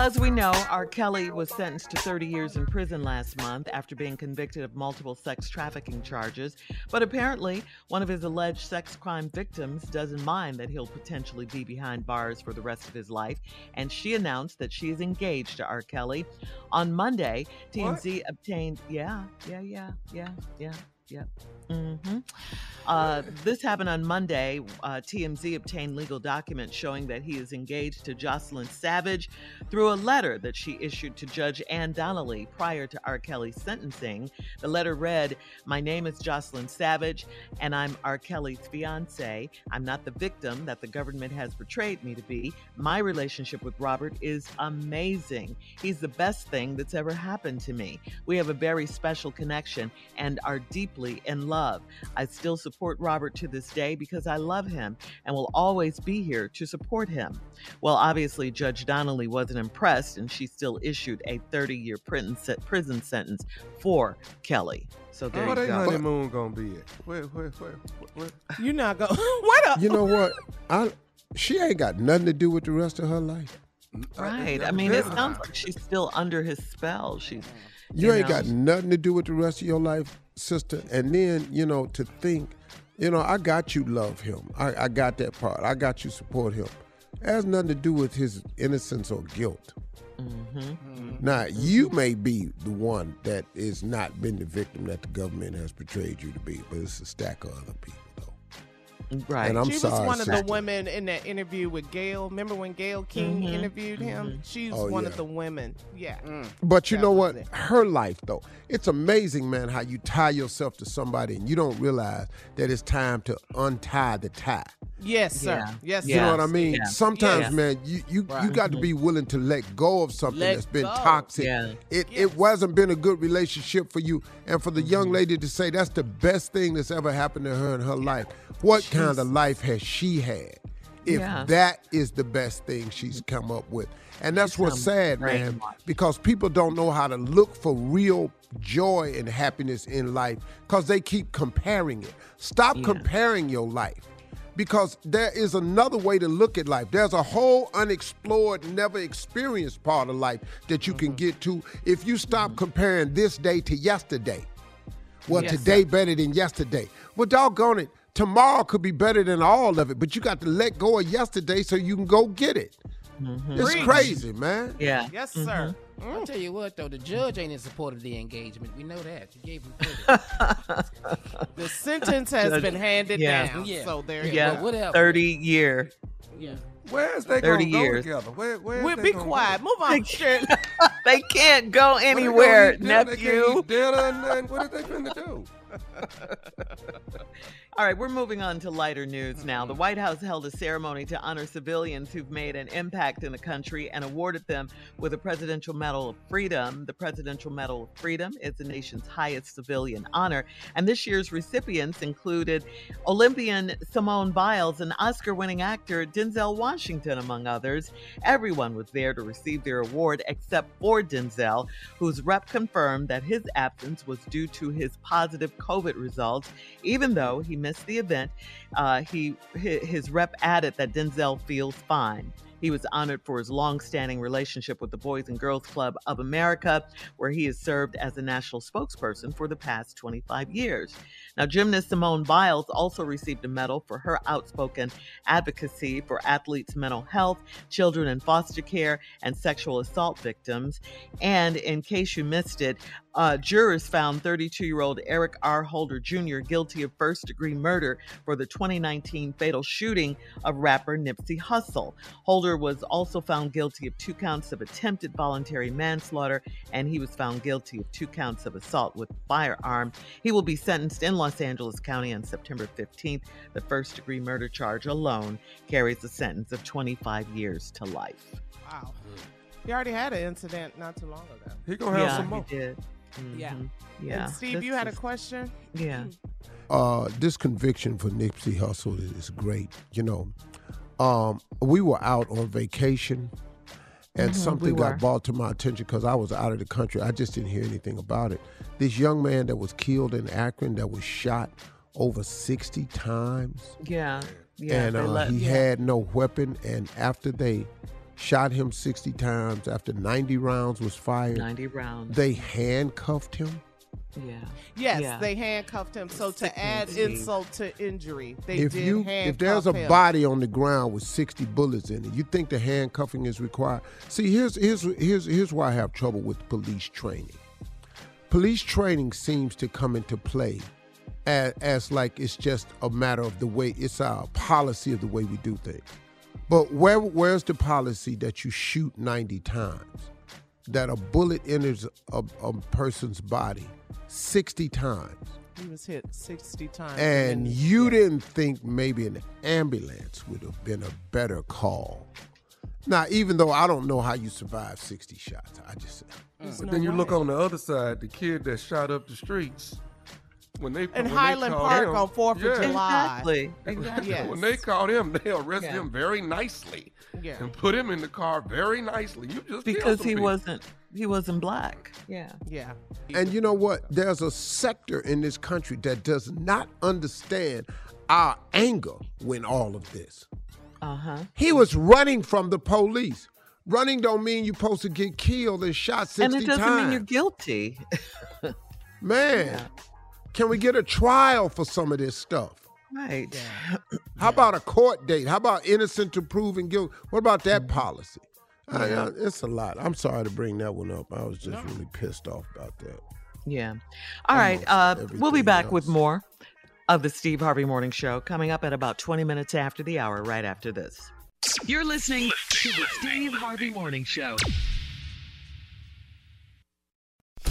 As we know, R. Kelly was sentenced to 30 years in prison last month after being convicted of multiple sex trafficking charges. But apparently, one of his alleged sex crime victims doesn't mind that he'll potentially be behind bars for the rest of his life. And she announced that she is engaged to R. Kelly. On Monday, TMZ what? obtained, yeah, yeah, yeah, yeah, yeah, yeah. Mm-hmm. Uh, this happened on Monday. Uh, TMZ obtained legal documents showing that he is engaged to Jocelyn Savage through a letter that she issued to Judge Ann Donnelly prior to R. Kelly's sentencing. The letter read, My name is Jocelyn Savage, and I'm R. Kelly's fiance. I'm not the victim that the government has portrayed me to be. My relationship with Robert is amazing. He's the best thing that's ever happened to me. We have a very special connection and are deeply in love. I still support Robert to this day because I love him and will always be here to support him. Well, obviously, Judge Donnelly wasn't impressed and she still issued a 30 year prison sentence for Kelly. So there oh, you go. What honeymoon gonna be it? Where, where, where, where? You're not going. what up? You know what? I she ain't got nothing to do with the rest of her life. Right. I mean, it sounds like she's still under his spell. She's you, you ain't know. got nothing to do with the rest of your life sister. And then, you know, to think, you know, I got you love him. I, I got that part. I got you support him. It has nothing to do with his innocence or guilt. Mm-hmm. Mm-hmm. Now, you may be the one that is not been the victim that the government has portrayed you to be, but it's a stack of other people. Right. And I'm she sorry, was one of sister. the women in that interview with Gail. Remember when Gail King Mhm, interviewed him? Mm-hmm. She's Oh, one yeah. of the women. Yeah. Mm. But you That know what? it. Her life, though, it's amazing, man, how you tie yourself to somebody and you don't realize that it's time to untie the tie. Yes, sir. Yeah. Yes, You know what I mean? Yeah. Sometimes, Yes. man, you you, you got to be willing to let go of something Let that's been go. toxic. Yeah. It Yes. it wasn't been a good relationship for you, and for the young mm-hmm. lady to say that's the best thing that's ever happened to her in her life. What kind of life has she had? If Yeah. that is the best thing she's come up with, and that's what's sad, man, because people don't know how to look for real joy and happiness in life because they keep comparing it. Stop Yeah. comparing your life because there is another way to look at life. There's a whole unexplored, never experienced part of life that you Mm-hmm. can get to if you stop comparing this day to yesterday. Well, Yes, today better than yesterday. Well, doggone it. Tomorrow could be better than all of it, but you got to let go of yesterday so you can go get it. Mm-hmm. It's crazy, man. Yeah. Yes, mm-hmm. sir. I'll mm. tell you what, though, the judge ain't in support of the engagement. We know that. You gave him The sentence has Judge- been handed Yeah. down. Yeah. So there you Yeah. But whatever. 30 year. yeah. Where's they 30 gonna go years. together? Where, where's We'll be quiet. Go? Move on, Shirley. They can't go What they gonna anywhere, eat? They can't nephew. eat dinner and, and what are they going to do? All right, we're moving on to lighter news mm-hmm, now. The mm-hmm. White House held a ceremony to honor civilians who've made an impact in the country and awarded them with a Presidential Medal of Freedom. The Presidential Medal of Freedom is the nation's highest civilian honor, and this year's recipients included Olympian Simone Biles and Oscar winning actor Denzel Washington, among others. Everyone was there to receive their award except for Denzel, whose rep confirmed that his absence was due to his positive COVID results, even though he missed the event. Uh, he his rep added that Denzel feels fine. He was honored for his long-standing relationship with the Boys and Girls Club of America, where he has served as a national spokesperson for the past 25 years. Now, gymnast Simone Biles also received a medal for her outspoken advocacy for athletes' mental health, children in foster care, and sexual assault victims. And in case you missed it, uh, jurors found 32 year old Eric R. Holder Jr. guilty of first degree murder for the 2019 fatal shooting of rapper Nipsey Hussle. Holder was also found guilty of two counts of attempted voluntary manslaughter, and he was found guilty of two counts of assault with firearm. He will be sentenced in Los Angeles County on September 15th. The first degree murder charge alone carries a sentence of 25 years to life. Wow. He already had an incident not too long ago. He gonna have yeah, some he more. Did. Yeah. Mhm. Yeah. And Steve, This you had a question? Yeah. uh, this conviction for Nipsey Hussle is, is great. You know, um, we were out on vacation, and Mhm, something we got were. brought to my attention because I was out of the country. I just didn't hear anything about it. This young man that was killed in Akron, that was shot over sixty times, Yeah. Yeah. and uh, let- he yeah. had no weapon. And after they shot him sixty times, after ninety rounds was fired, 90 rounds. they handcuffed him. Yeah. Yes, Yeah. they handcuffed him. So to add insult to injury, they if did you handcuff if there's a him. body on the ground with 60 bullets in it you think the handcuffing is required see here's here's here's here's why i have trouble with police training police training seems to come into play as, as like it's just a matter of the way it's our policy of the way we do things but where where's the policy that you shoot 90 times that a bullet enters a, a person's body 60 times He was hit 60 times. and then- you didn't think maybe an ambulance would have been a better call. Now, even though I don't know how you survived 60 shots, I just said mm. But then you look on the other side, the kid that shot up the streets. When they In when Highland caught Park him- on 4th of July. Exactly. Exactly. Yes. When they caught him, they arrested Yeah. him very nicely Yeah. and put him in the car very nicely. You just Because he people. wasn't he wasn't black. Yeah. Yeah. And you know what? There's a sector in this country that does not understand our anger when all of this. Uh-huh. He was running from the police. Running don't mean you're supposed to get killed and shot 60 times. And it doesn't times. mean you're guilty. Man, can we get a trial for some of this stuff? Right. How about a court date? How about innocent to proven guilty? What about that policy? I- I- it's a lot. I'm sorry to bring that one up. I was just really pissed off about that. Yeah. All right. Uh, we'll be everything back with more. of the Steve Harvey Morning Show coming up at about 20 minutes after the hour, right after this. You're listening to the Steve Harvey Morning Show.